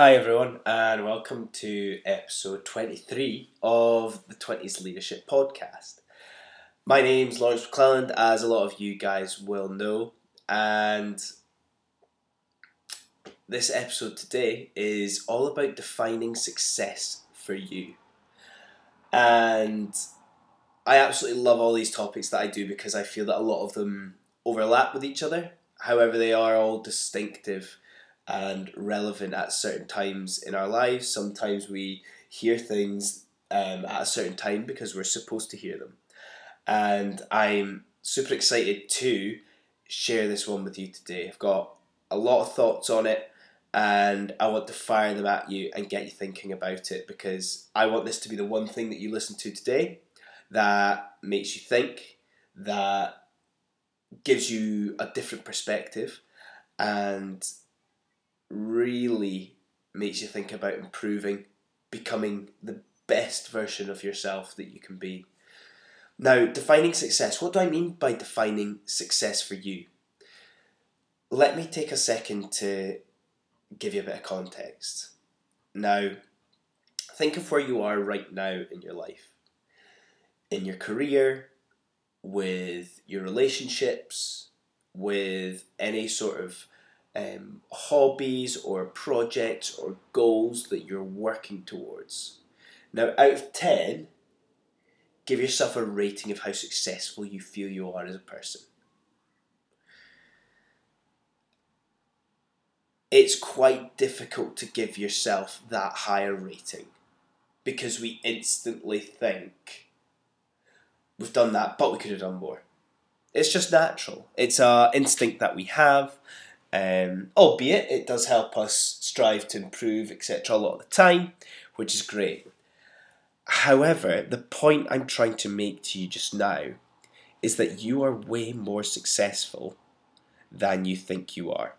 Hi, everyone, and welcome to episode 23 of the 20s Leadership Podcast. My name's Lawrence McClelland, as a lot of you guys will know, and this episode today is all about defining success for you. And I absolutely love all these topics that I do because I feel that a lot of them overlap with each other. However, they are all distinctive and relevant at certain times in our lives. Sometimes we hear things um, at a certain time because we're supposed to hear them. And I'm super excited to share this one with you today. I've got a lot of thoughts on it and I want to fire them at you and get you thinking about it because I want this to be the one thing that you listen to today that makes you think, that gives you a different perspective, and really makes you think about improving, becoming the best version of yourself that you can be. Now, defining success. What do I mean by defining success for you? Let me take a second to give you a bit of context. Now, think of where you are right now in your life, in your career, with your relationships, with any sort of um, hobbies or projects or goals that you're working towards. Now, out of 10, give yourself a rating of how successful you feel you are as a person. It's quite difficult to give yourself that higher rating because we instantly think we've done that, but we could have done more. It's just natural. It's a instinct that we have um, albeit it does help us strive to improve, etc., a lot of the time, which is great. However, the point I'm trying to make to you just now is that you are way more successful than you think you are.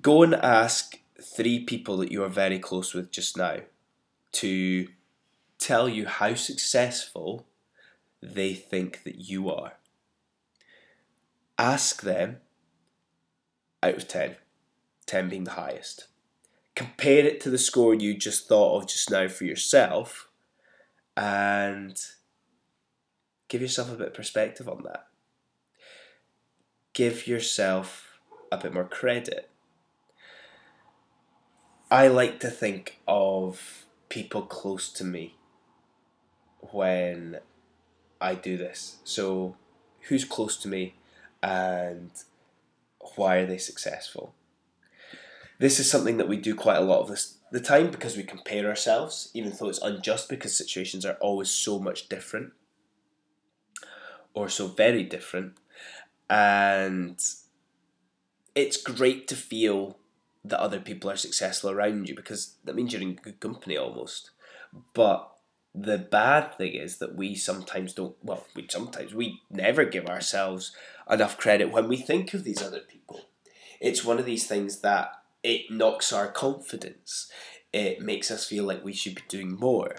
Go and ask three people that you are very close with just now to tell you how successful they think that you are. Ask them out of 10, 10 being the highest. Compare it to the score you just thought of just now for yourself and give yourself a bit of perspective on that. Give yourself a bit more credit. I like to think of people close to me when I do this. So, who's close to me and why are they successful? This is something that we do quite a lot of this the time because we compare ourselves, even though it's unjust because situations are always so much different or so very different. And it's great to feel that other people are successful around you because that means you're in good company almost. But the bad thing is that we sometimes don't well we sometimes we never give ourselves enough credit when we think of these other people. It's one of these things that it knocks our confidence. It makes us feel like we should be doing more.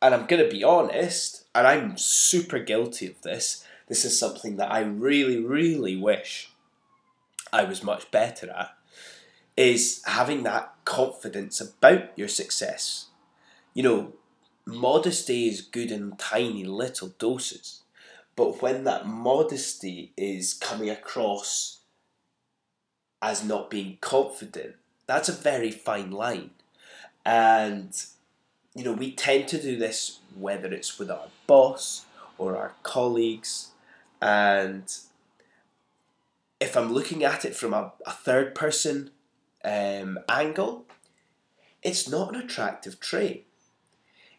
And i'm going to be honest and i'm super guilty of this this is something that i really really wish i was much better at is having that confidence about your success. You know, modesty is good in tiny little doses. But when that modesty is coming across as not being confident, that's a very fine line. And, you know, we tend to do this whether it's with our boss or our colleagues. And if I'm looking at it from a, a third person um, angle, it's not an attractive trait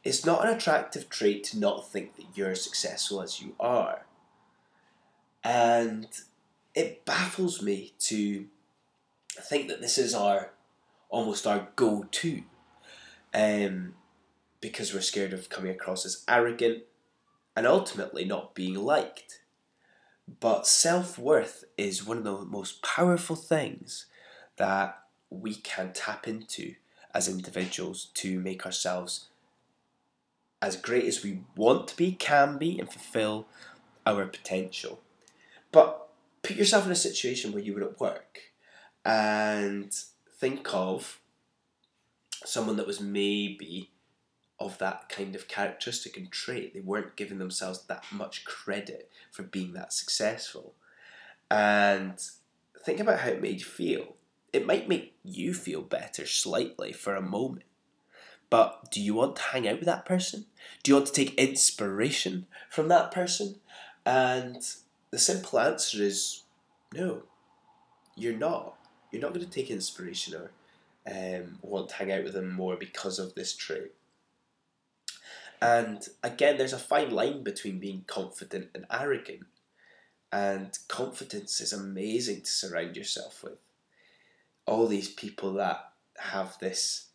it's not an attractive trait to not think that you're successful as you are. And it baffles me to think that this is our almost our go to. Um, because we're scared of coming across as arrogant and ultimately not being liked. But self worth is one of the most powerful things that we can tap into as individuals to make ourselves as great as we want to be, can be, and fulfill our potential. But put yourself in a situation where you were at work and think of someone that was maybe of that kind of characteristic and trait. They weren't giving themselves that much credit for being that successful. And think about how it made you feel. It might make you feel better slightly for a moment. But do you want to hang out with that person? Do you want to take inspiration from that person? And the simple answer is no, you're not. You're not going to take inspiration or um, want to hang out with them more because of this trait. And again, there's a fine line between being confident and arrogant. And confidence is amazing to surround yourself with. All these people that have this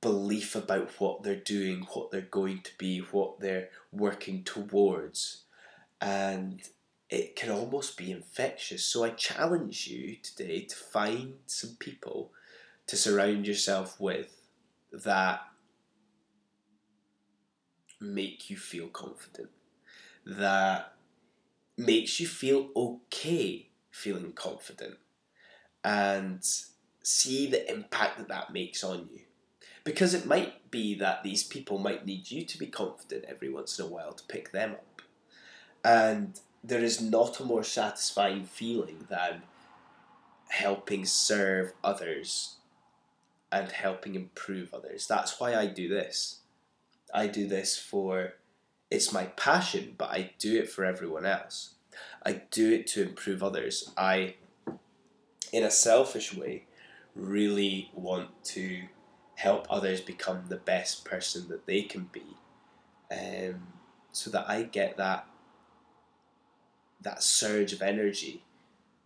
belief about what they're doing, what they're going to be, what they're working towards. And it can almost be infectious. So I challenge you today to find some people to surround yourself with that make you feel confident, that makes you feel okay feeling confident, and see the impact that that makes on you. Because it might be that these people might need you to be confident every once in a while to pick them up. And there is not a more satisfying feeling than helping serve others and helping improve others. That's why I do this. I do this for it's my passion, but I do it for everyone else. I do it to improve others. I, in a selfish way, really want to help others become the best person that they can be, um, so that I get that that surge of energy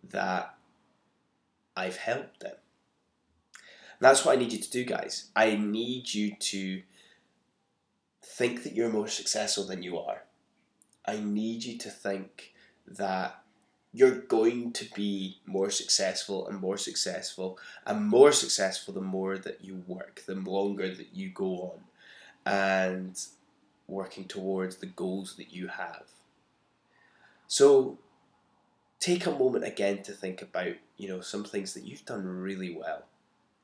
that I've helped them. that's what I need you to do, guys. I need you to think that you're more successful than you are. I need you to think that you're going to be more successful and more successful and more successful the more that you work, the longer that you go on and working towards the goals that you have. So take a moment again to think about, you know, some things that you've done really well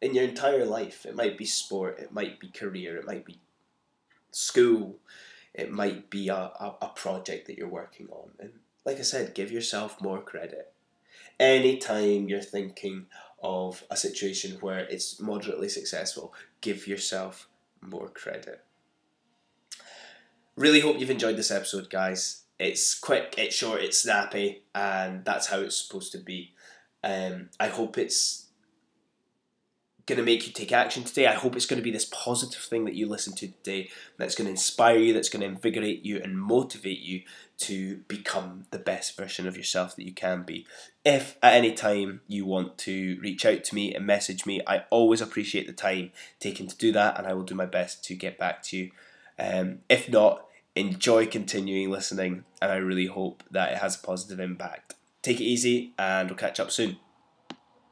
in your entire life. It might be sport, it might be career, it might be school, it might be a, a, a project that you're working on. And like I said, give yourself more credit. Anytime you're thinking of a situation where it's moderately successful, give yourself more credit. Really hope you've enjoyed this episode, guys. It's quick, it's short, it's snappy, and that's how it's supposed to be. Um, I hope it's going to make you take action today. I hope it's going to be this positive thing that you listen to today that's going to inspire you, that's going to invigorate you and motivate you to become the best version of yourself that you can be. If at any time you want to reach out to me and message me, I always appreciate the time taken to do that and I will do my best to get back to you. Um, if not, enjoy continuing listening and I really hope that it has a positive impact. Take it easy and we'll catch up soon.